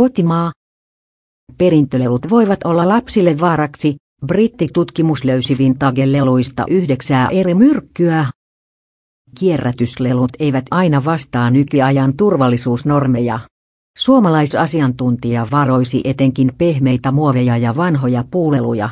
Kotimaa. Perintölelut voivat olla lapsille vaaraksi. Brittitutkimus löysi vintage-leluista yhdeksää eri myrkkyä. Kierrätyslelut eivät aina vastaa nykyajan turvallisuusnormeja. Suomalaisasiantuntija varoisi etenkin pehmeitä muoveja ja vanhoja puuleluja.